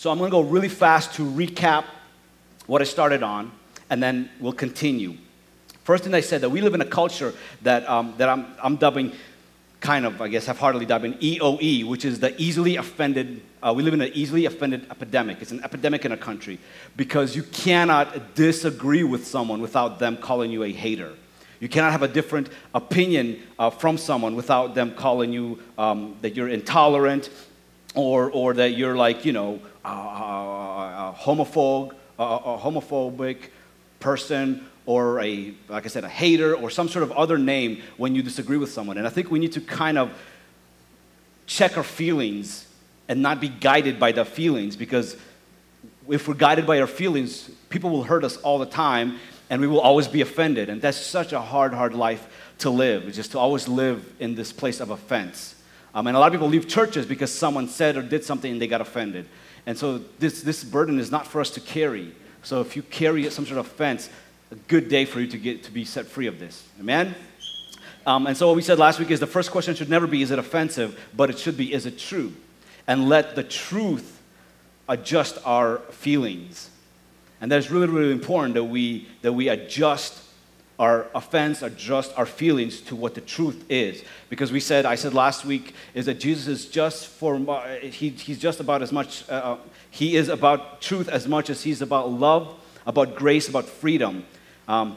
So I'm going to go really fast to recap what I started on, and then we'll continue. First thing I said that we live in a culture that, um, that I'm, I'm dubbing kind of, I guess, have heartily dubbing EOE, which is the easily offended. Uh, we live in an easily offended epidemic. It's an epidemic in a country because you cannot disagree with someone without them calling you a hater. You cannot have a different opinion uh, from someone without them calling you um, that you're intolerant or, or that you're like, you know, a, a, a homophobe, a, a homophobic person or a, like I said, a hater or some sort of other name when you disagree with someone. And I think we need to kind of check our feelings and not be guided by the feelings because if we're guided by our feelings, people will hurt us all the time and we will always be offended. And that's such a hard, hard life to live, just to always live in this place of offense. Um, and a lot of people leave churches because someone said or did something and they got offended. And so this, this burden is not for us to carry. So if you carry some sort of offense, a good day for you to get to be set free of this. Amen? Um, and so what we said last week is the first question should never be, is it offensive? But it should be, is it true? And let the truth adjust our feelings. And that's really, really important that we, that we adjust our offense, our just, our feelings to what the truth is. Because we said, I said last week, is that Jesus is just for, he, he's just about as much, uh, uh, he is about truth as much as he's about love, about grace, about freedom. Um,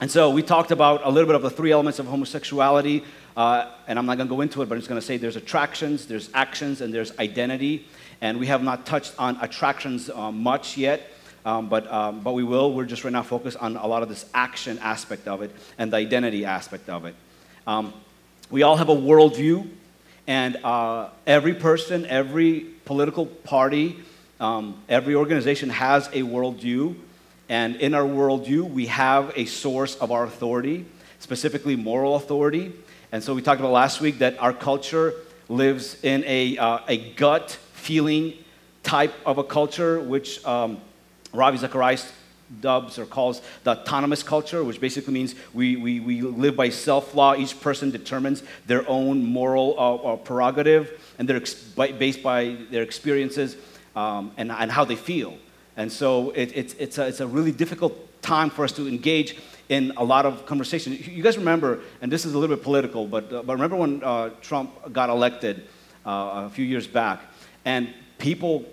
and so we talked about a little bit of the three elements of homosexuality. Uh, and I'm not going to go into it, but I'm just going to say there's attractions, there's actions, and there's identity. And we have not touched on attractions uh, much yet. Um, but, um, but we will. We're just right now focused on a lot of this action aspect of it and the identity aspect of it. Um, we all have a worldview, and uh, every person, every political party, um, every organization has a worldview. And in our worldview, we have a source of our authority, specifically moral authority. And so we talked about last week that our culture lives in a, uh, a gut feeling type of a culture, which um, Ravi Zacharias dubs or calls the autonomous culture, which basically means we, we, we live by self law. Each person determines their own moral uh, uh, prerogative, and they're ex- based by their experiences um, and, and how they feel. And so it, it's, it's, a, it's a really difficult time for us to engage in a lot of conversation. You guys remember, and this is a little bit political, but, uh, but remember when uh, Trump got elected uh, a few years back, and people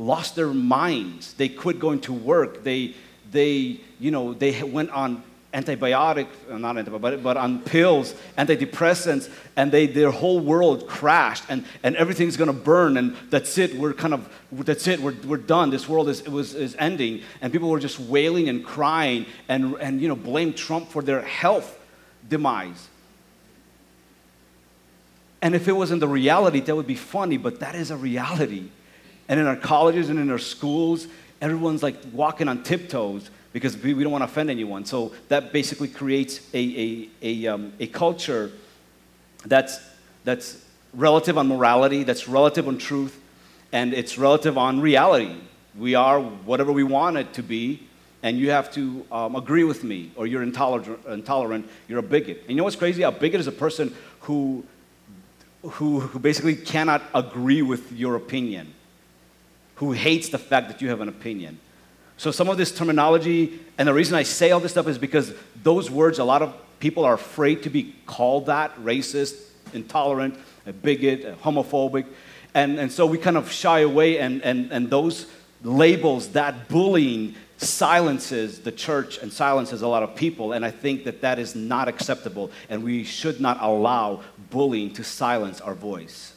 lost their minds. They quit going to work. They, they, you know, they went on antibiotic, uh, not antibiotic, but on pills, antidepressants, and they, their whole world crashed, and, and everything's gonna burn, and that's it, we're kind of, that's it, we're, we're done, this world is, was, is ending. And people were just wailing and crying and, and, you know, blame Trump for their health demise. And if it wasn't the reality, that would be funny, but that is a reality. And in our colleges and in our schools, everyone's like walking on tiptoes because we, we don't want to offend anyone. So that basically creates a, a, a, um, a culture that's, that's relative on morality, that's relative on truth, and it's relative on reality. We are whatever we want it to be, and you have to um, agree with me, or you're intolerant, intolerant, you're a bigot. And you know what's crazy? A bigot is a person who, who, who basically cannot agree with your opinion who hates the fact that you have an opinion. So, some of this terminology, and the reason I say all this stuff is because those words, a lot of people are afraid to be called that racist, intolerant, a bigot, a homophobic. And, and so we kind of shy away, and, and, and those labels, that bullying, silences the church and silences a lot of people. And I think that that is not acceptable, and we should not allow bullying to silence our voice.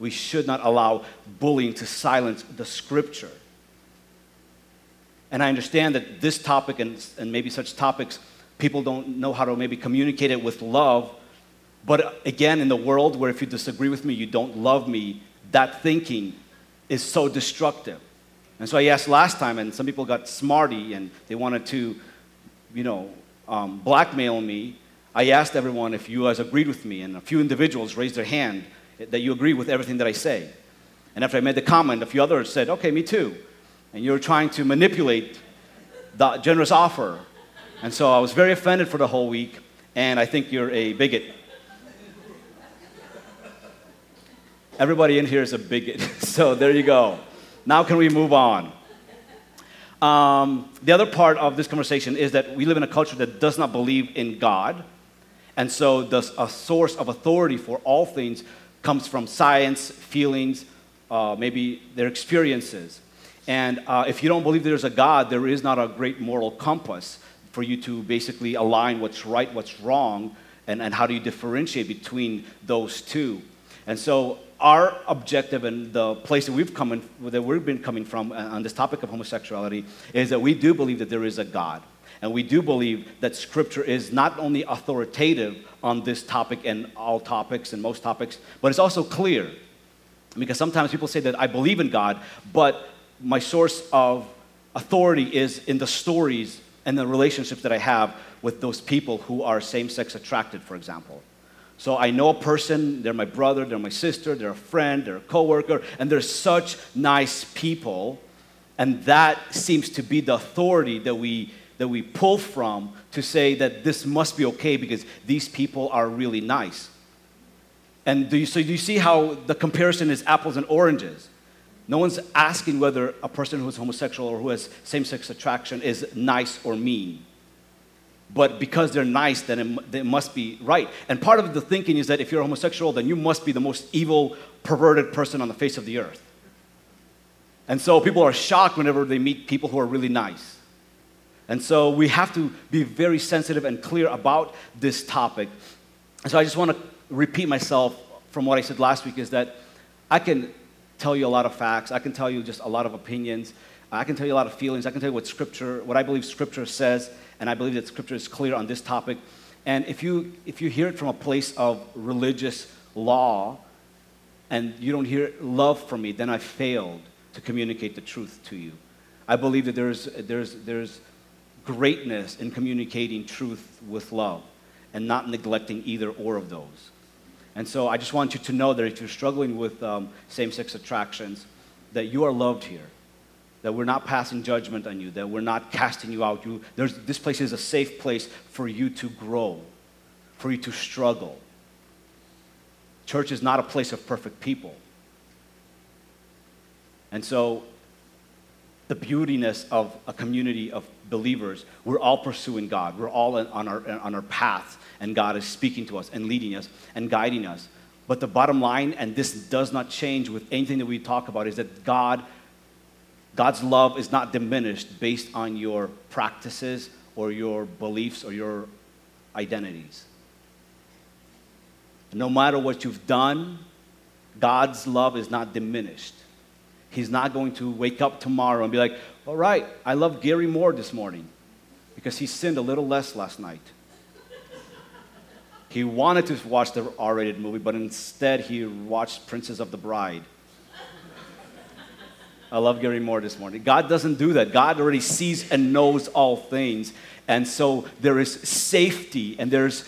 We should not allow bullying to silence the scripture. And I understand that this topic and, and maybe such topics, people don't know how to maybe communicate it with love. But again, in the world where if you disagree with me, you don't love me, that thinking is so destructive. And so I asked last time, and some people got smarty and they wanted to, you know, um, blackmail me. I asked everyone if you guys agreed with me, and a few individuals raised their hand that you agree with everything that I say. And after I made the comment, a few others said, okay, me too. And you're trying to manipulate the generous offer. And so I was very offended for the whole week, and I think you're a bigot. Everybody in here is a bigot, so there you go. Now, can we move on? Um, the other part of this conversation is that we live in a culture that does not believe in God. And so, the, a source of authority for all things comes from science, feelings, uh, maybe their experiences. And uh, if you don't believe there's a God, there is not a great moral compass for you to basically align what's right, what's wrong, and, and how do you differentiate between those two. And so, our objective and the place that we've come in, that we've been coming from uh, on this topic of homosexuality is that we do believe that there is a God. And we do believe that Scripture is not only authoritative on this topic and all topics and most topics, but it's also clear. Because sometimes people say that I believe in God, but my source of authority is in the stories and the relationships that I have with those people who are same sex attracted, for example. So I know a person, they're my brother, they're my sister, they're a friend, they're a coworker, and they're such nice people. And that seems to be the authority that we, that we pull from to say that this must be okay because these people are really nice. And do you, so do you see how the comparison is apples and oranges? No one's asking whether a person who's homosexual or who has same sex attraction is nice or mean but because they're nice, then it, it, must be right. And part of the thinking is that if you're homosexual, then you must be the most evil, perverted person on the face of the earth. And so people are shocked whenever they meet people who are really nice. And so we have to be very sensitive and clear about this topic. And so I just want to repeat myself from what I said last week is that I can tell you a lot of facts, I can tell you just a lot of opinions, I can tell you a lot of feelings, I can tell you what scripture, what I believe scripture says and I believe that Scripture is clear on this topic. And if you, if you hear it from a place of religious law and you don't hear love from me, then I failed to communicate the truth to you. I believe that there's, there's, there's greatness in communicating truth with love and not neglecting either or of those. And so I just want you to know that if you're struggling with um, same sex attractions, that you are loved here that we're not passing judgment on you, that we're not casting you out. You, this place is a safe place for you to grow, for you to struggle. Church is not a place of perfect people. And so, the beautiness of a community of believers, we're all pursuing God. We're all on our, on our path, and God is speaking to us and leading us and guiding us. But the bottom line, and this does not change with anything that we talk about, is that God God's love is not diminished based on your practices or your beliefs or your identities. No matter what you've done, God's love is not diminished. He's not going to wake up tomorrow and be like, all right, I love Gary Moore this morning because he sinned a little less last night. He wanted to watch the R rated movie, but instead he watched Princess of the Bride. I love Gary Moore this morning. God doesn't do that. God already sees and knows all things. And so there is safety and there's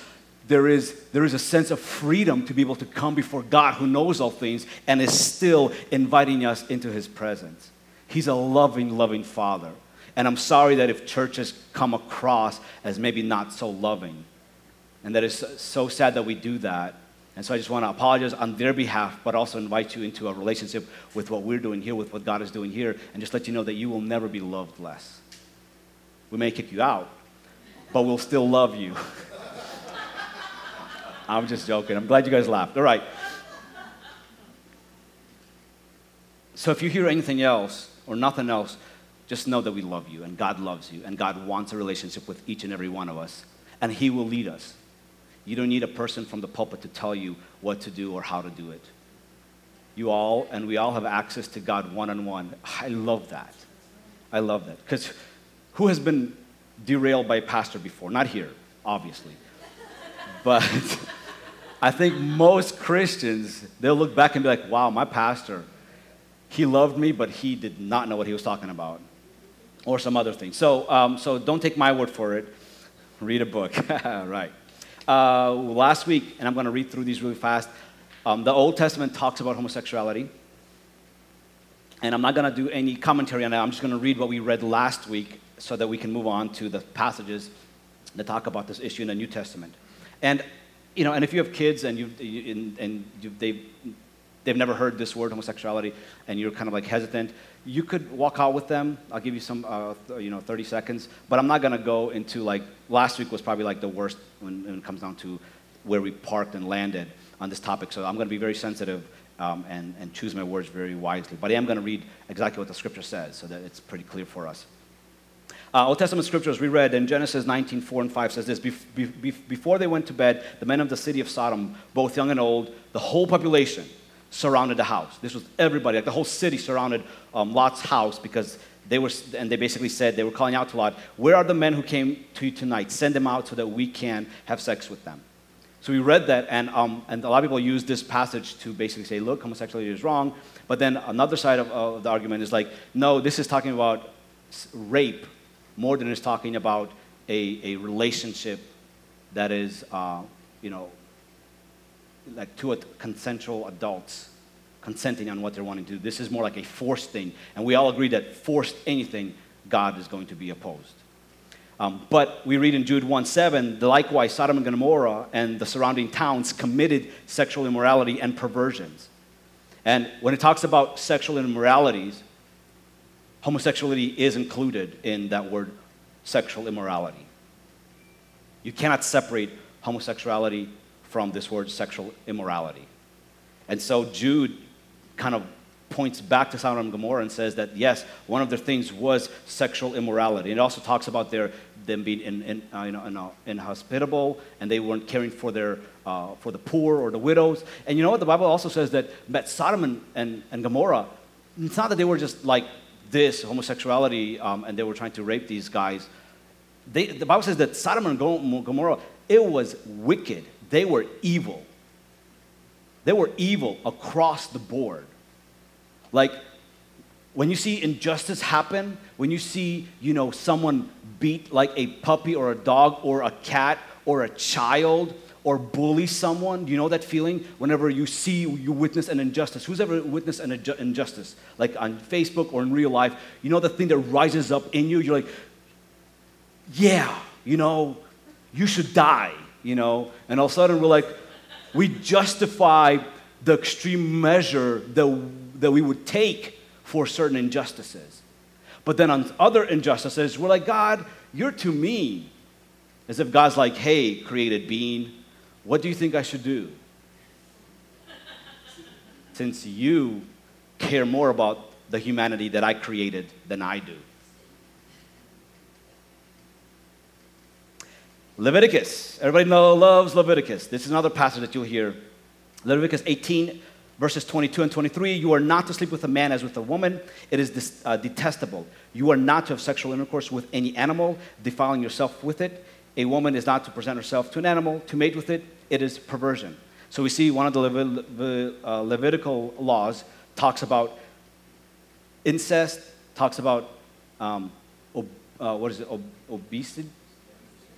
there is, there is a sense of freedom to be able to come before God who knows all things and is still inviting us into his presence. He's a loving, loving Father. And I'm sorry that if churches come across as maybe not so loving, and that is so sad that we do that. And so I just want to apologize on their behalf, but also invite you into a relationship with what we're doing here, with what God is doing here, and just let you know that you will never be loved less. We may kick you out, but we'll still love you. I'm just joking. I'm glad you guys laughed. All right. So if you hear anything else or nothing else, just know that we love you and God loves you and God wants a relationship with each and every one of us and He will lead us. You don't need a person from the pulpit to tell you what to do or how to do it. You all, and we all have access to God one on one. I love that. I love that. Because who has been derailed by a pastor before? Not here, obviously. But I think most Christians, they'll look back and be like, wow, my pastor, he loved me, but he did not know what he was talking about. Or some other thing. So, um, so don't take my word for it. Read a book. right. Uh, last week, and I'm going to read through these really fast, um, the Old Testament talks about homosexuality. And I'm not going to do any commentary on that. I'm just going to read what we read last week so that we can move on to the passages that talk about this issue in the New Testament. And, you know, and if you have kids and, you, and, and you, they they've never heard this word homosexuality and you're kind of like hesitant, you could walk out with them. I'll give you some, uh, you know, 30 seconds. But I'm not going to go into like, last week was probably like the worst when, when, it comes down to where we parked and landed on this topic. So I'm going to be very sensitive um, and, and choose my words very wisely. But I am going to read exactly what the scripture says so that it's pretty clear for us. Uh, Old Testament scriptures we read in Genesis 19, 4 and 5 says this Before they went to bed, the men of the city of Sodom, both young and old, the whole population surrounded the house. This was everybody, like the whole city surrounded um, Lot's house because they were, and they basically said, they were calling out to Lot, Where are the men who came to you tonight? Send them out so that we can have sex with them. So we read that, and, um, and a lot of people use this passage to basically say, Look, homosexuality is wrong. But then another side of, of the argument is like, No, this is talking about rape more than it's talking about a, a relationship that is, uh, you know, like two consensual adults consenting on what they're wanting to do. This is more like a forced thing. And we all agree that forced anything, God is going to be opposed. Um, but we read in Jude 1 7, likewise, Sodom and Gomorrah and the surrounding towns committed sexual immorality and perversions. And when it talks about sexual immoralities, homosexuality is included in that word sexual immorality. You cannot separate homosexuality from this word sexual immorality. And so Jude kind of points back to Sodom and Gomorrah and says that yes, one of their things was sexual immorality. And It also talks about their them being in, in, uh, you know, in, uh, inhospitable and they weren't caring for their uh, for the poor or the widows. And you know what? The Bible also says that, Sodom and, and, and Gomorrah, it's not that they were just like this homosexuality um, and they were trying to rape these guys. They, the Bible says that Sodom and Gomorrah, it was wicked. They were evil. They were evil across the board. Like when you see injustice happen, when you see, you know, someone beat like a puppy or a dog or a cat or a child or bully someone, you know that feeling whenever you see, you witness an injustice? Who's ever witnessed an injustice? Like on Facebook or in real life, you know the thing that rises up in you? You're like, yeah, you know, you should die, you know? And all of a sudden we're like, we justify the extreme measure that, that we would take for certain injustices. But then on other injustices, we're like, God, you're too mean. As if God's like, hey, created being, what do you think I should do? Since you care more about the humanity that I created than I do. Leviticus. Everybody loves Leviticus. This is another passage that you'll hear. Leviticus 18, verses 22 and 23. You are not to sleep with a man as with a woman. It is uh, detestable. You are not to have sexual intercourse with any animal, defiling yourself with it. A woman is not to present herself to an animal, to mate with it. It is perversion. So we see one of the uh, Levitical laws talks about incest, talks about um, ob- uh, what is it, ob- obesity,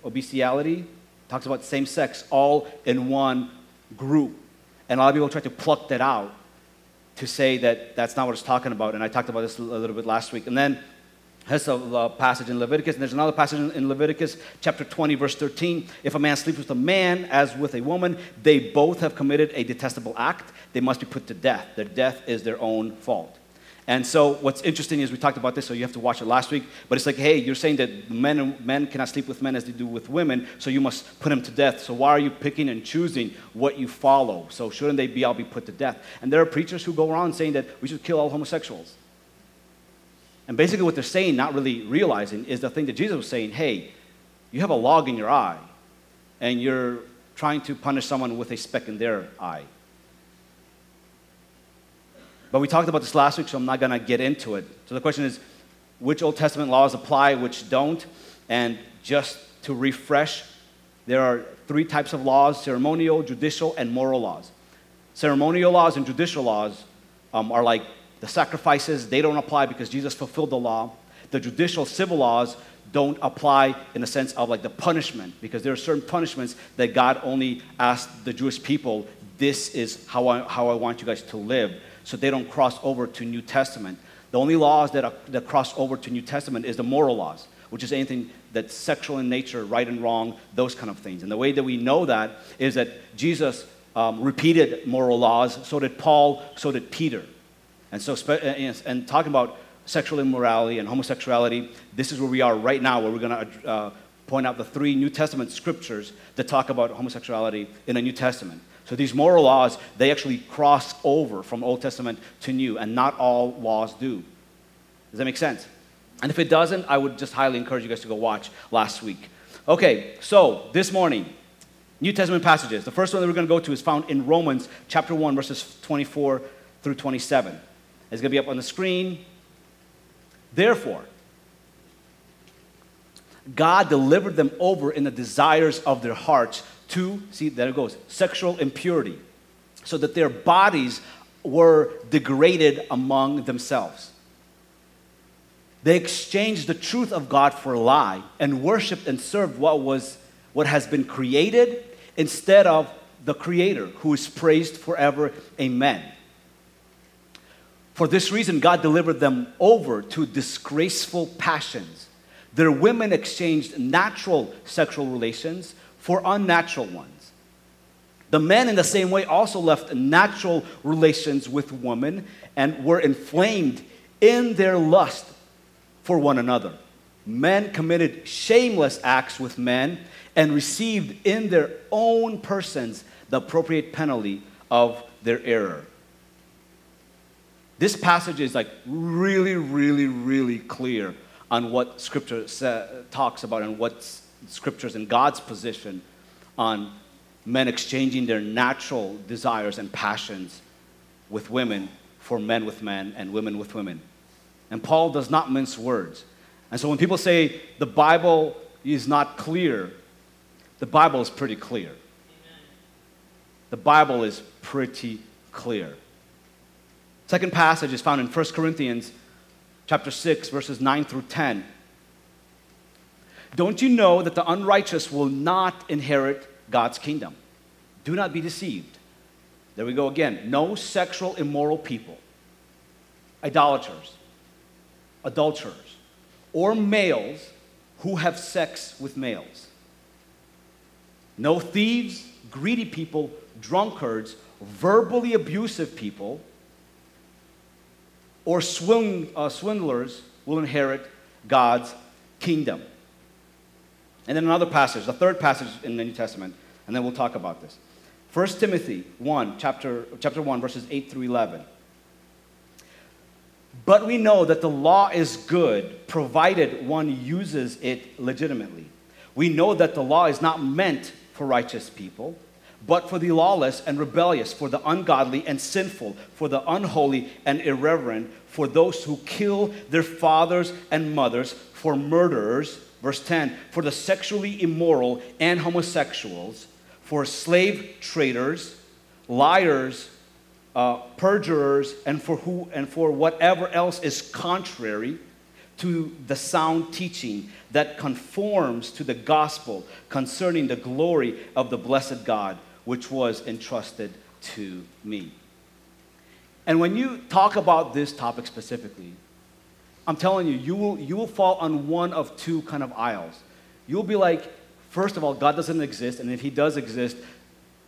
obestiality, talks about same sex, all in one group. And a lot of people try to pluck that out to say that that's not what it's talking about. And I talked about this a little bit last week. And then that's a uh, uh, passage in Leviticus. And there's another passage in Leviticus chapter 20, verse 13. If a man sleeps with a man as with a woman, they both have committed a detestable act. They must be put to death. Their death is their own fault. And so what's interesting is we talked about this, so you have to watch it last week. But it's like, hey, you're saying that men men cannot sleep with men as they do with women, so you must put them to death. So why are you picking and choosing what you follow? So shouldn't they be all be put to death? And there are preachers who go around saying that we should kill all homosexuals. And basically, what they're saying, not really realizing, is the thing that Jesus was saying hey, you have a log in your eye, and you're trying to punish someone with a speck in their eye. But we talked about this last week, so I'm not going to get into it. So the question is which Old Testament laws apply, which don't? And just to refresh, there are three types of laws ceremonial, judicial, and moral laws. Ceremonial laws and judicial laws um, are like the sacrifices, they don't apply because Jesus fulfilled the law. The judicial civil laws don't apply in the sense of like the punishment because there are certain punishments that God only asked the Jewish people, this is how I, how I want you guys to live. So they don't cross over to New Testament. The only laws that, are, that cross over to New Testament is the moral laws, which is anything that's sexual in nature, right and wrong, those kind of things. And the way that we know that is that Jesus um, repeated moral laws. So did Paul, so did Peter. And so, and, and talking about sexual immorality and homosexuality, this is where we are right now, where we're going to uh, point out the three New Testament scriptures that talk about homosexuality in the New Testament. So these moral laws, they actually cross over from Old Testament to New, and not all laws do. Does that make sense? And if it doesn't, I would just highly encourage you guys to go watch last week. Okay, so this morning, New Testament passages. The first one that we're going to go to is found in Romans chapter 1, verses 24 through 27. It's going to be up on the screen. Therefore, God delivered them over in the desires of their hearts to, see, there it goes, sexual impurity, so that their bodies were degraded among themselves. They exchanged the truth of God for a lie and worshiped and served what was what has been created instead of the creator who is praised forever. Amen. For this reason, God delivered them over to disgraceful passions. Their women exchanged natural sexual relations for unnatural ones. The men, in the same way, also left natural relations with women and were inflamed in their lust for one another. Men committed shameless acts with men and received in their own persons the appropriate penalty of their error. This passage is like really, really, really clear on what Scripture sa- talks about and what Scriptures and God's position on men exchanging their natural desires and passions with women for men with men and women with women. And Paul does not mince words. And so when people say the Bible is not clear, the Bible is pretty clear. Amen. The Bible is pretty clear. Second passage is found in 1 Corinthians chapter 6 verses 9 through 10. Don't you know that the unrighteous will not inherit God's kingdom? Do not be deceived. There we go again. No sexual immoral people, idolaters, adulterers, or males who have sex with males. No thieves, greedy people, drunkards, verbally abusive people or swing, uh, swindlers will inherit God's kingdom. And then another passage, the third passage in the New Testament, and then we'll talk about this. 1 Timothy 1, chapter, chapter 1, verses 8 through 11. But we know that the law is good provided one uses it legitimately. We know that the law is not meant for righteous people, but for the lawless and rebellious, for the ungodly and sinful, for the unholy and irreverent, for those who kill their fathers and mothers, for murderers, verse 10, for the sexually immoral and homosexuals, for slave traders, liars, uh, perjurers, and for who and for whatever else is contrary to the sound teaching that conforms to the gospel concerning the glory of the blessed God which was entrusted to me. And when you talk about this topic specifically, I'm telling you, you will, you will fall on one of two kind of aisles. You'll be like, first of all, God doesn't exist, and if He does exist,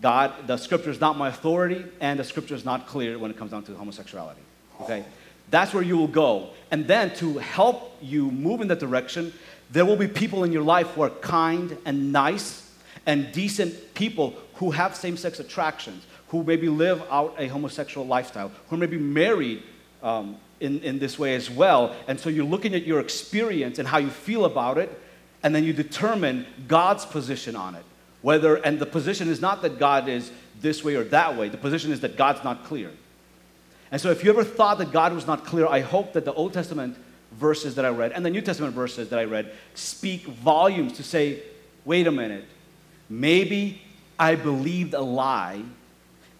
God, the scripture is not my authority, and the scripture is not clear when it comes down to homosexuality. Okay? That's where you will go. And then to help you move in that direction, there will be people in your life who are kind and nice and decent people who have same sex attractions, who maybe live out a homosexual lifestyle, who may be married um, in, in this way as well. And so you're looking at your experience and how you feel about it, and then you determine God's position on it. Whether, and the position is not that God is this way or that way, the position is that God's not clear. And so if you ever thought that God was not clear, I hope that the Old Testament verses that I read and the New Testament verses that I read speak volumes to say, wait a minute, maybe I believed a lie,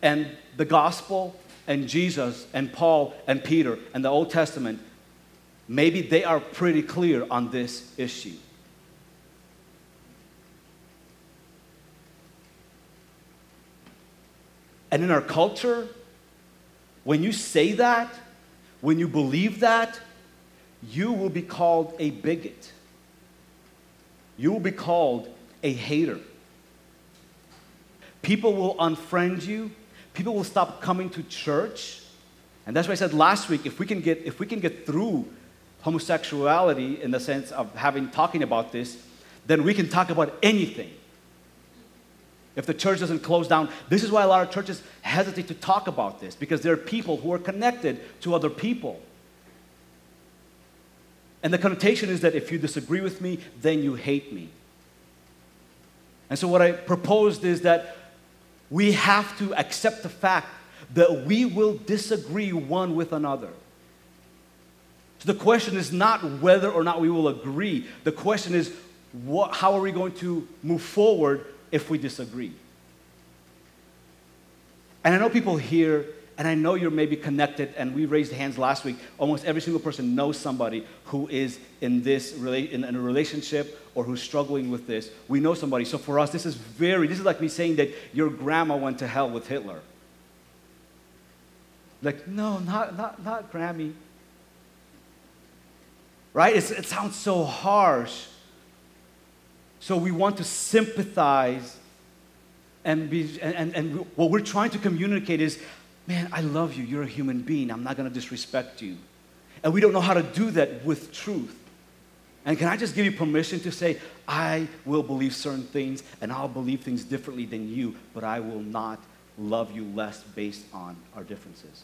and the gospel and Jesus and Paul and Peter and the Old Testament, maybe they are pretty clear on this issue. And in our culture, when you say that, when you believe that, you will be called a bigot. You will be called a hater. People will unfriend you. People will stop coming to church. And that's why I said last week if we can get, if we can get through homosexuality in the sense of having talking about this, then we can talk about anything. If the church doesn't close down, this is why a lot of churches hesitate to talk about this because there are people who are connected to other people. And the connotation is that if you disagree with me, then you hate me. And so, what I proposed is that we have to accept the fact that we will disagree one with another. So, the question is not whether or not we will agree, the question is what, how are we going to move forward if we disagree? And I know people here and I know you're maybe connected, and we raised hands last week. Almost every single person knows somebody who is in this in, a relationship or who's struggling with this. We know somebody. So for us, this is very, this is like me saying that your grandma went to hell with Hitler. Like, no, not, not, not Grammy. Right? It's, it sounds so harsh. So we want to sympathize and, be, and, and, and what we're trying to communicate is man, I love you. You're a human being. I'm not going to disrespect you. And we don't know how to do that with truth. And can I just give you permission to say, I will believe certain things and I'll believe things differently than you, but I will not love you less based on our differences.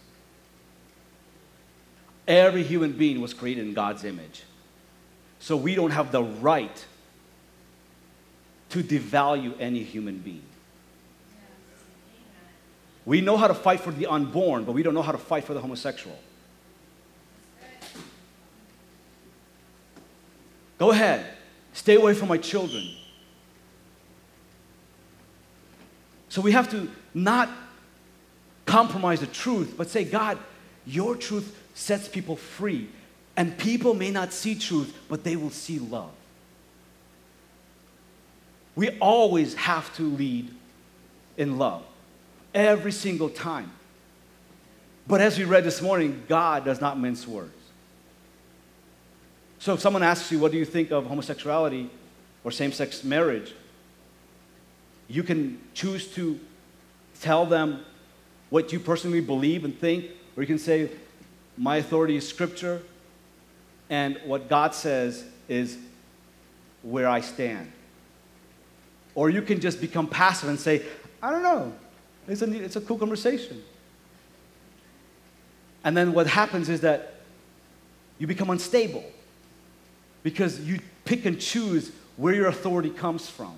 Every human being was created in God's image. So we don't have the right to devalue any human being. We know how to fight for the unborn, but we don't know how to fight for the homosexual. Go ahead, stay away from my children. So we have to not compromise the truth, but say, God, your truth sets people free. And people may not see truth, but they will see love. We always have to lead in love every single time. But as we read this morning, God does not mince words. So if someone asks you, what do you think of homosexuality or same sex marriage? You can choose to tell them what you personally believe and think, or you can say, my authority is scripture, and what God says is where I stand. Or you can just become passive and say, I don't know. It's a, it's a cool conversation. And then what happens is that you become unstable because you pick and choose where your authority comes from.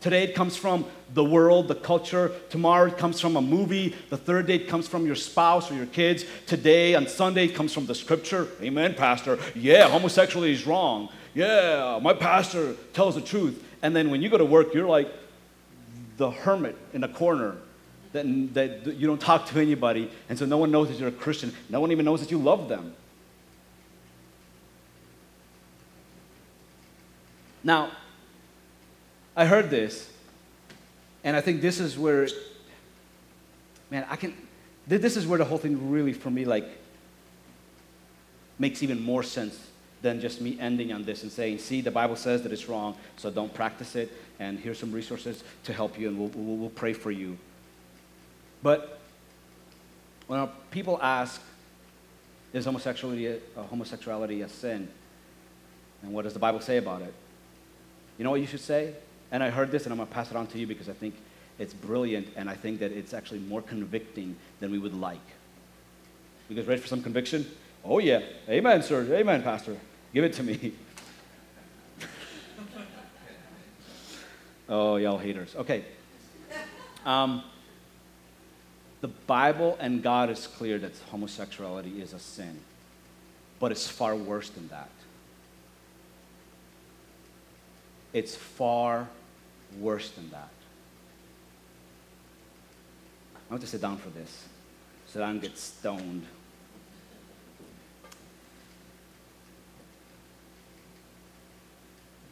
Today it comes from the world, the culture. Tomorrow it comes from a movie. The third day it comes from your spouse or your kids. Today on Sunday it comes from the scripture. Amen, Pastor. Yeah, homosexuality is wrong. Yeah, my pastor tells the truth. And then when you go to work, you're like the hermit in a corner that, that you don't talk to anybody, and so no one knows that you're a Christian. No one even knows that you love them. Now, I heard this, and I think this is where, man, I can, this is where the whole thing really, for me, like, makes even more sense than just me ending on this and saying, see, the Bible says that it's wrong, so don't practice it, and here's some resources to help you, and we'll, we'll, we'll pray for you. But when people ask, is homosexuality a, homosexuality a sin? And what does the Bible say about it? You know what you should say? And I heard this, and I'm going to pass it on to you because I think it's brilliant, and I think that it's actually more convicting than we would like. You guys ready for some conviction? Oh, yeah. Amen, sir. Amen, Pastor. Give it to me. oh, y'all haters. Okay. Um, the Bible and God is clear that homosexuality is a sin, but it's far worse than that. It's far worse than that. I want to sit down for this. Sit down and get stoned.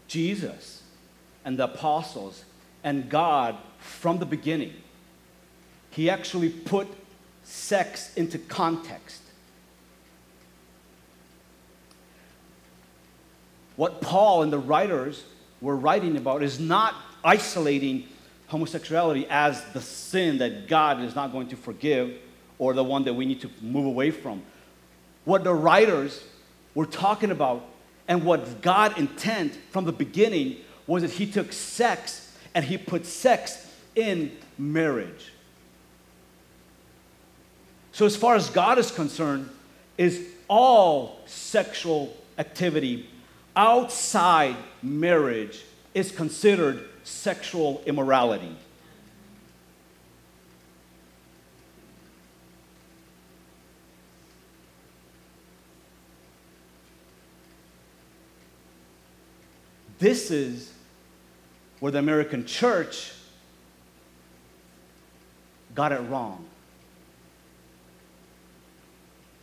Jesus and the apostles and God from the beginning he actually put sex into context. What Paul and the writers were writing about is not isolating homosexuality as the sin that God is not going to forgive or the one that we need to move away from. What the writers were talking about and what God intent from the beginning was that he took sex and he put sex in marriage. So as far as God is concerned, is all sexual activity outside marriage is considered sexual immorality. This is where the American church got it wrong.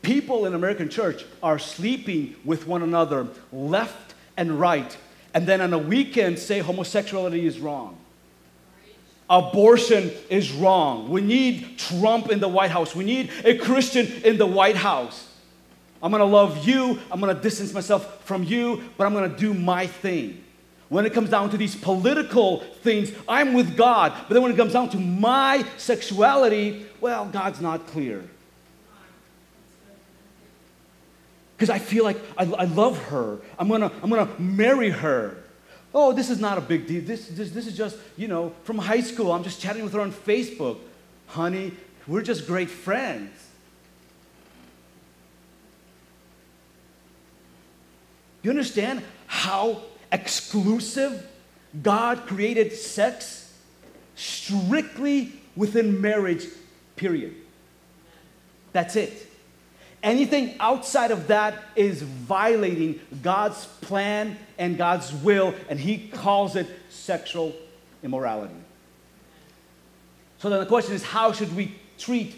People in American church are sleeping with one another left and right, and then on a weekend say homosexuality is wrong. Abortion is wrong. We need Trump in the White House. We need a Christian in the White House. I'm gonna love you, I'm gonna distance myself from you, but I'm gonna do my thing. When it comes down to these political things, I'm with God. But then when it comes down to my sexuality, well, God's not clear. Because I feel like I, I love her. I'm gonna, I'm gonna marry her. Oh, this is not a big deal. This, this, this is just, you know, from high school. I'm just chatting with her on Facebook. Honey, we're just great friends. You understand how exclusive God created sex? Strictly within marriage, period. That's it. Anything outside of that is violating God's plan and God's will, and He calls it sexual immorality. So then the question is how should we treat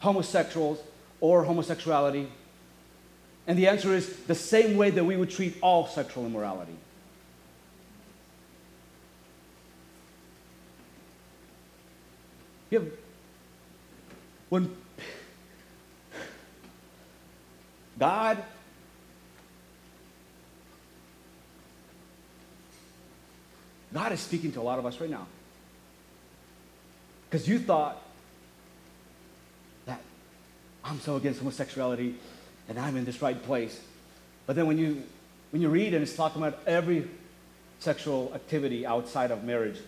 homosexuals or homosexuality? And the answer is the same way that we would treat all sexual immorality. When God God is speaking to a lot of us right now. Because you thought that I'm so against homosexuality and I'm in this right place. But then when you when you read and it's talking about every sexual activity outside of marriage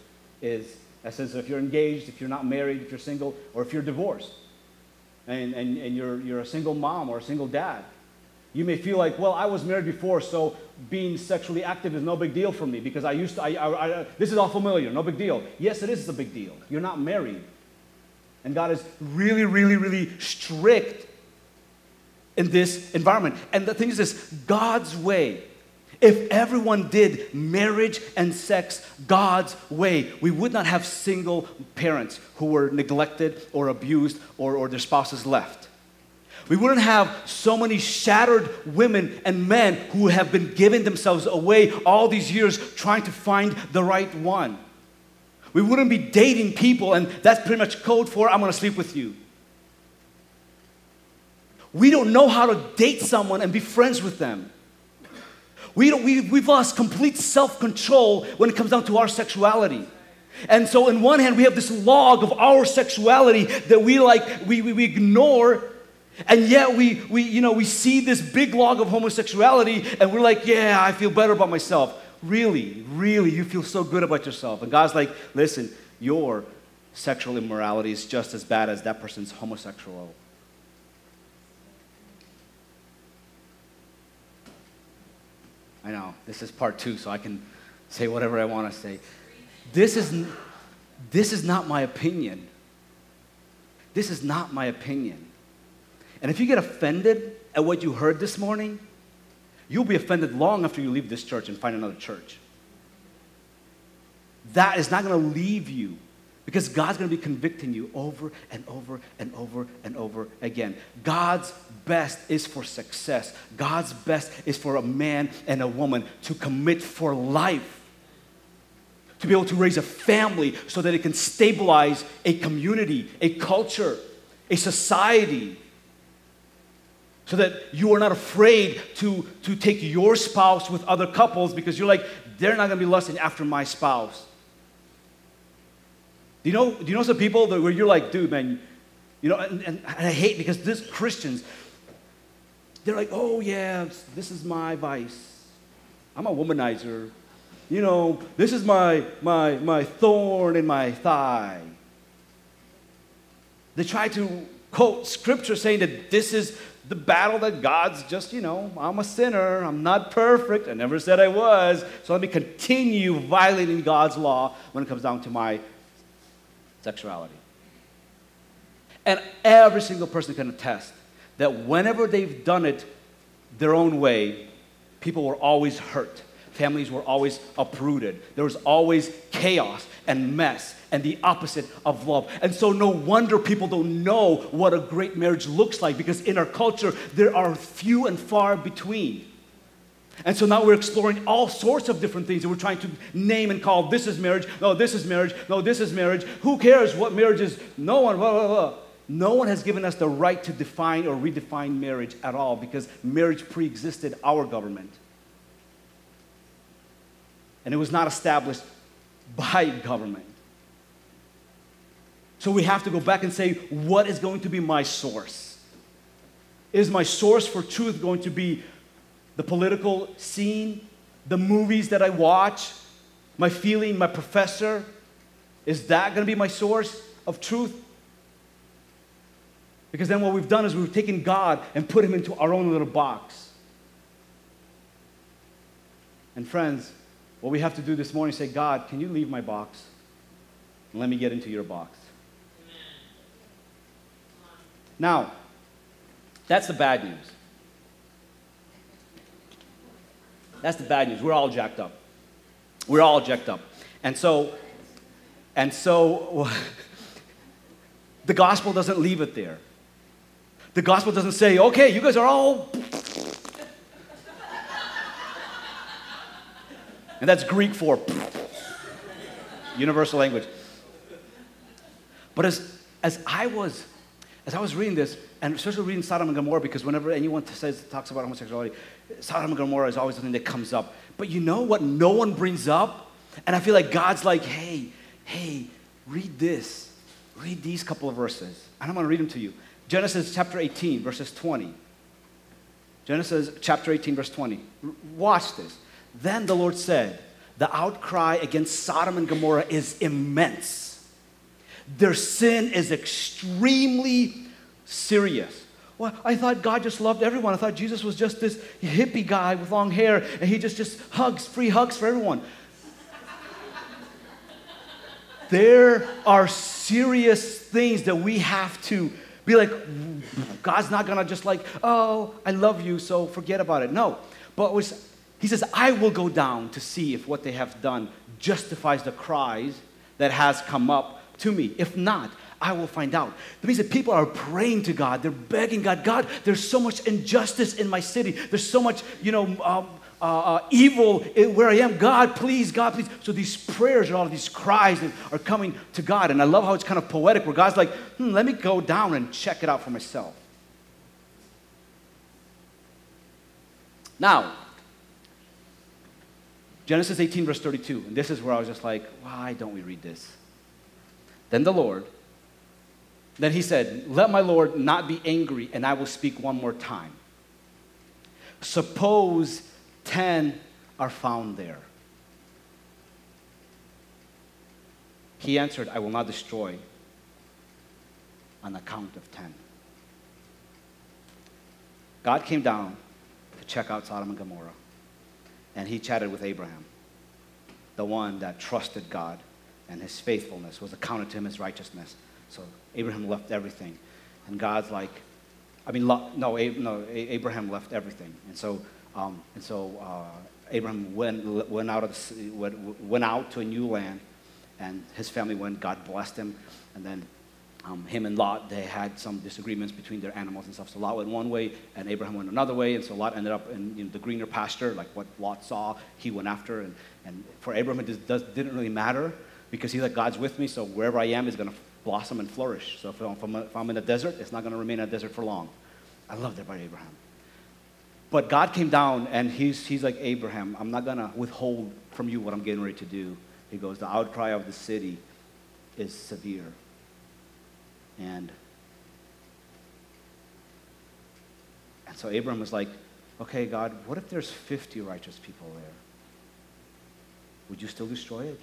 is that says if you're engaged, if you're not married, if you're single, or if you're divorced, and, and, and you're, you're a single mom or a single dad, you may feel like, well, I was married before, so being sexually active is no big deal for me because I used to, I, I, I, this is all familiar, no big deal. Yes, it is a big deal. You're not married. And God is really, really, really strict in this environment. And the thing is this God's way, if everyone did marriage and sex God's way, we would not have single parents who were neglected or abused or, or their spouses left. We wouldn't have so many shattered women and men who have been giving themselves away all these years trying to find the right one. We wouldn't be dating people, and that's pretty much code for I'm gonna sleep with you. We don't know how to date someone and be friends with them. We don't, we, we've lost complete self control when it comes down to our sexuality. And so, in one hand, we have this log of our sexuality that we like, we, we, we ignore and yet we, we, you know, we see this big log of homosexuality and we're like, yeah, I feel better about myself. Really, really, you feel so good about yourself. And God's like, listen, your sexual immorality is just as bad as that person's homosexual. I know, this is part two, so I can say whatever I want to say. This is, this is not my opinion. This is not my opinion. And if you get offended at what you heard this morning, you'll be offended long after you leave this church and find another church. That is not going to leave you because God's going to be convicting you over and over and over and over again. God's best is for success. God's best is for a man and a woman to commit for life, to be able to raise a family so that it can stabilize a community, a culture, a society so that you are not afraid to, to take your spouse with other couples because you're like, they're not going to be lusting after my spouse. Do you know, do you know some people that where you're like, dude, man, you know, and, and I hate because these Christians, they're like, oh yeah, this is my vice. I'm a womanizer. You know, this is my my my thorn in my thigh. They try to quote scripture saying that this is the battle that God's just, you know, I'm a sinner. I'm not perfect. I never said I was. So let me continue violating God's law when it comes down to my sexuality. And every single person can attest that whenever they've done it their own way, people were always hurt. Families were always uprooted. There was always chaos and mess and the opposite of love. And so, no wonder people don't know what a great marriage looks like because in our culture, there are few and far between. And so now we're exploring all sorts of different things and we're trying to name and call this is marriage, no, this is marriage, no, this is marriage. Who cares what marriage is? No one, blah, blah, blah. No one has given us the right to define or redefine marriage at all because marriage pre existed our government. And it was not established by government. So we have to go back and say, what is going to be my source? Is my source for truth going to be the political scene, the movies that I watch, my feeling, my professor? Is that going to be my source of truth? Because then what we've done is we've taken God and put him into our own little box. And friends, what we have to do this morning is say, God, can you leave my box? And let me get into your box. Now, that's the bad news. That's the bad news. We're all jacked up. We're all jacked up. And so, and so the gospel doesn't leave it there. The gospel doesn't say, okay, you guys are all. And that's Greek for universal language. But as, as I was as I was reading this, and especially reading Sodom and Gomorrah, because whenever anyone says talks about homosexuality, Sodom and Gomorrah is always something that comes up. But you know what no one brings up? And I feel like God's like, hey, hey, read this. Read these couple of verses. And I'm going to read them to you. Genesis chapter 18, verses 20. Genesis chapter 18, verse 20. Watch this. Then the Lord said, The outcry against Sodom and Gomorrah is immense their sin is extremely serious. Well, I thought God just loved everyone. I thought Jesus was just this hippie guy with long hair and he just, just hugs, free hugs for everyone. there are serious things that we have to be like, God's not gonna just like, oh, I love you, so forget about it. No. But was, he says, I will go down to see if what they have done justifies the cries that has come up to me. If not, I will find out. That means that people are praying to God. They're begging God, God, there's so much injustice in my city. There's so much, you know, um, uh, uh, evil where I am. God, please, God, please. So these prayers and all these cries are coming to God. And I love how it's kind of poetic where God's like, hmm, let me go down and check it out for myself. Now, Genesis 18, verse 32. And this is where I was just like, why don't we read this? Then the Lord, then he said, Let my Lord not be angry, and I will speak one more time. Suppose 10 are found there. He answered, I will not destroy on account of 10. God came down to check out Sodom and Gomorrah, and he chatted with Abraham, the one that trusted God and his faithfulness was accounted to him as righteousness. So Abraham left everything. And God's like, I mean, no, no Abraham left everything. And so, um, and so uh, Abraham went, went, out of the, went, went out to a new land, and his family went. God blessed him. And then um, him and Lot, they had some disagreements between their animals and stuff. So Lot went one way, and Abraham went another way, and so Lot ended up in the greener pasture, like what Lot saw, he went after. And, and for Abraham, it does, didn't really matter because he's like, God's with me, so wherever I am is going to blossom and flourish. So if I'm, if I'm in a desert, it's not going to remain a desert for long. I love that about Abraham. But God came down and he's, he's like, Abraham, I'm not going to withhold from you what I'm getting ready to do. He goes, The outcry of the city is severe. And, and so Abram was like, okay, God, what if there's 50 righteous people there? Would you still destroy it?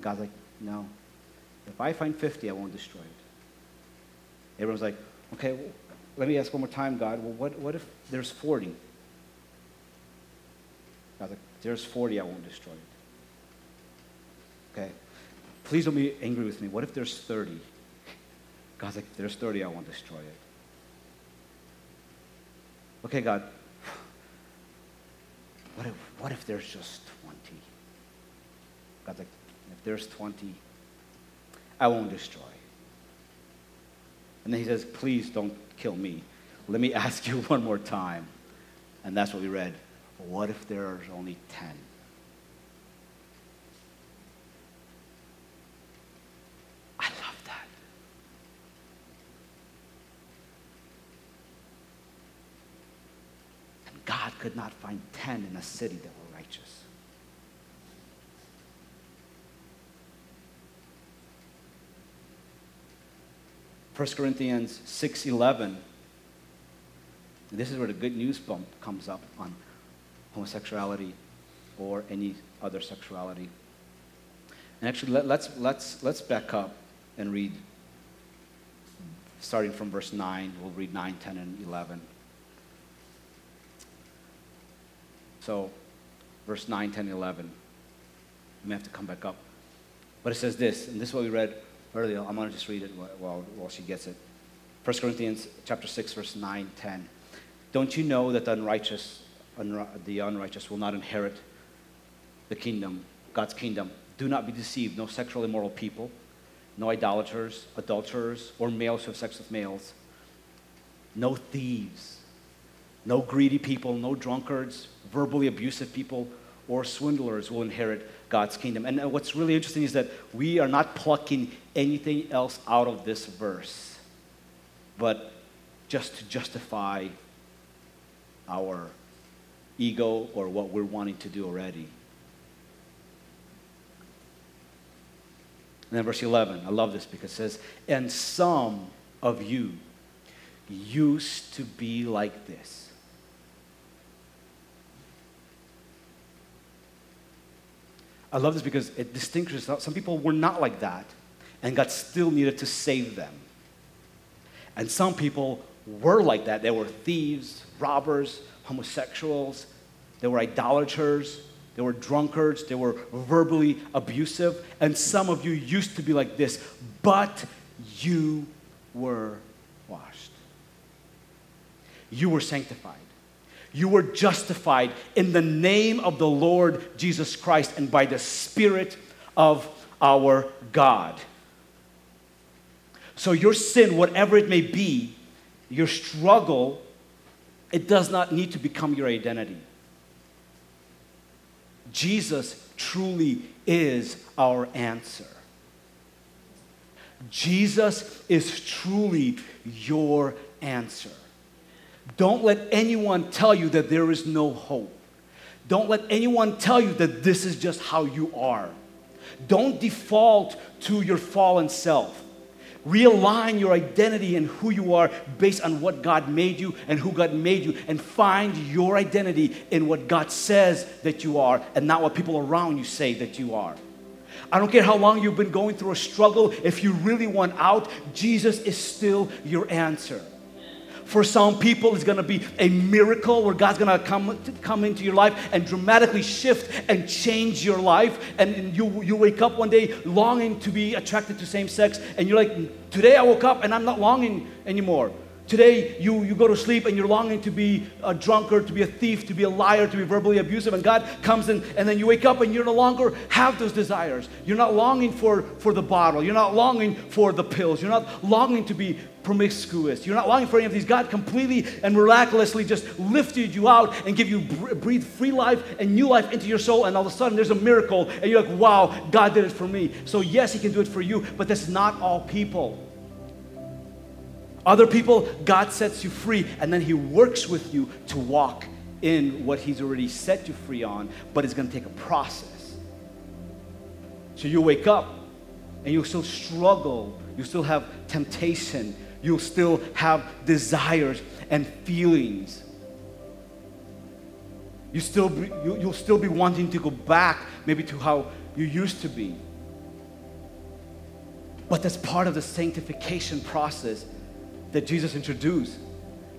God's like, no. If I find 50, I won't destroy it. Abram's like, okay, well, let me ask one more time, God. Well, what, what if there's 40? God's like, there's 40, I won't destroy it. Okay. Please don't be angry with me. What if there's 30? God's like, there's 30, I won't destroy it. Okay, God. What if, what if there's just 20? God's like, if there's 20, I won't destroy. And then he says, please don't kill me. Let me ask you one more time. And that's what we read. What if there's only 10? I love that. And God could not find 10 in a city that were righteous. First Corinthians 6:11 this is where the good news bump comes up on homosexuality or any other sexuality. And actually, let, let's, let's, let's back up and read, starting from verse 9. We'll read 9, 10, and 11. So, verse 9, 10, 11. You may have to come back up. But it says this, and this is what we read earlier. I'm going to just read it while, while she gets it. 1 Corinthians chapter 6, verse 9, 10. Don't you know that the unrighteous the unrighteous will not inherit the kingdom, God's kingdom. Do not be deceived. No sexually immoral people, no idolaters, adulterers, or males who have sex with males, no thieves, no greedy people, no drunkards, verbally abusive people, or swindlers will inherit God's kingdom. And uh, what's really interesting is that we are not plucking anything else out of this verse, but just to justify our ego or what we're wanting to do already. And then verse 11, I love this because it says, And some of you used to be like this. I love this because it distinguishes some people were not like that, and God still needed to save them. And some people were like that. They were thieves, robbers, homosexuals, they were idolaters, they were drunkards, they were verbally abusive, and some of you used to be like this, but you were washed. You were sanctified. You were justified in the name of the Lord Jesus Christ and by the Spirit of our God. So, your sin, whatever it may be, your struggle, it does not need to become your identity. Jesus truly is our answer. Jesus is truly your answer. Don't let anyone tell you that there is no hope. Don't let anyone tell you that this is just how you are. Don't default to your fallen self. Realign your identity and who you are based on what God made you and who God made you, and find your identity in what God says that you are and not what people around you say that you are. I don't care how long you've been going through a struggle, if you really want out, Jesus is still your answer. For some people, it's going to be a miracle where God's going to come come into your life and dramatically shift and change your life. And you you wake up one day longing to be attracted to same sex, and you're like, today I woke up and I'm not longing anymore. Today, you, you go to sleep and you're longing to be a drunkard, to be a thief, to be a liar, to be verbally abusive, and God comes in, and then you wake up and you no longer have those desires. You're not longing for, for the bottle. You're not longing for the pills. You're not longing to be promiscuous. You're not longing for any of these. God completely and miraculously just lifted you out and give you breathe free life and new life into your soul, and all of a sudden there's a miracle, and you're like, wow, God did it for me. So, yes, He can do it for you, but that's not all people. Other people, God sets you free, and then He works with you to walk in what He's already set you free on, but it's to take a process. So you wake up and you still struggle, you still have temptation, you'll still have desires and feelings. You still be, you, you'll still be wanting to go back maybe to how you used to be. But that's part of the sanctification process that Jesus introduced.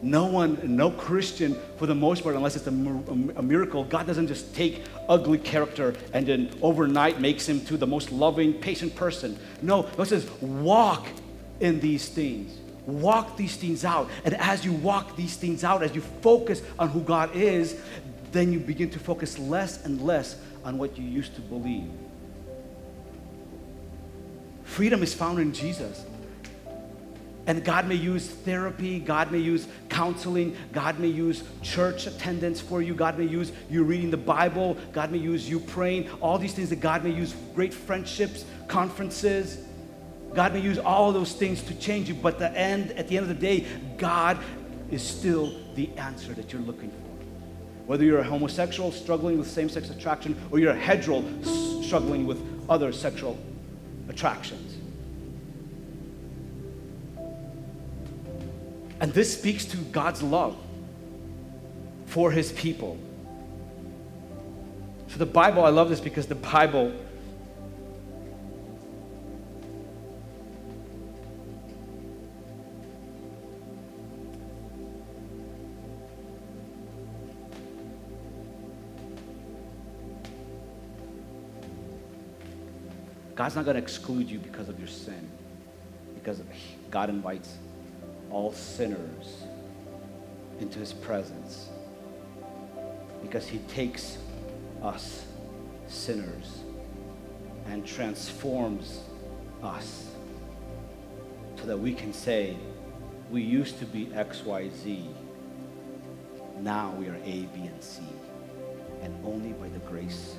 No one, no Christian, for the most part, unless it's a, a, miracle, God doesn't just take ugly character and then overnight makes him to the most loving, patient person. No, God says, walk in these things. Walk these things out. And as you walk these things out, as you focus on who God is, then you begin to focus less and less on what you used to believe. Freedom is found in Jesus. And God may use therapy, God may use counseling, God may use church attendance for you, God may use you reading the Bible, God may use you praying, all these things that God may use great friendships, conferences. God may use all those things to change you, but the end, at the end of the day, God is still the answer that you're looking for. Whether you're a homosexual struggling with same sex attraction or you're a hetero struggling with other sexual attractions. And this speaks to God's love for his people. So, the Bible, I love this because the Bible God's not going to exclude you because of your sin, because God invites all sinners into his presence, because he takes us sinners and transforms us so that we can say, we used to be XYZ, now we are A, B, and C, and only by the grace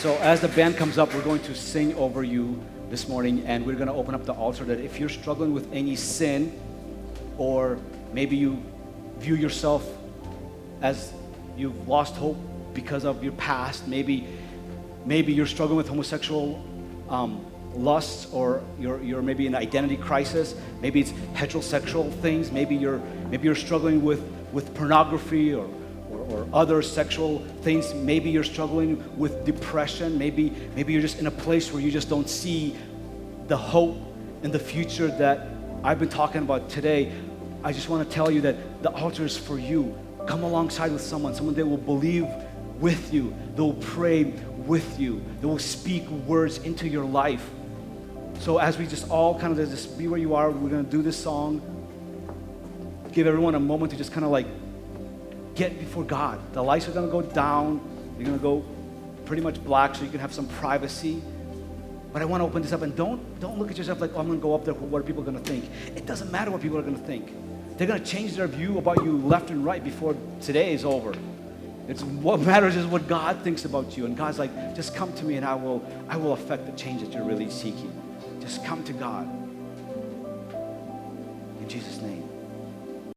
So, as the band comes up, we're going to sing over you this morning, and we're going to open up the altar. That if you're struggling with any sin, or maybe you view yourself as you've lost hope because of your past, maybe, maybe you're struggling with homosexual um, lusts, or you're, you're maybe in an identity crisis. Maybe it's heterosexual things. Maybe you're maybe you're struggling with with pornography or or other sexual things. Maybe you're struggling with depression. Maybe, maybe you're just in a place where you just don't see the hope in the future that I've been talking about today. I just want to tell you that the altar is for you. Come alongside with someone, someone that will believe with you, they will pray with you, they will speak words into your life. So, as we just all kind of just be where you are, we're going to do this song. Give everyone a moment to just kind of like get before God. The lights are going to go down. You're going to go pretty much black so you can have some privacy. But I want to open this up and don't, don't look at yourself like, oh, I'm going to go up there. What are people going to think? It doesn't matter what people are going to think. They're going to change their view about you left and right before today is over. It's what matters is what God thinks about you. And God's like, just come to me and I will, I will affect the change that you're really seeking. Just come to God. In Jesus' name.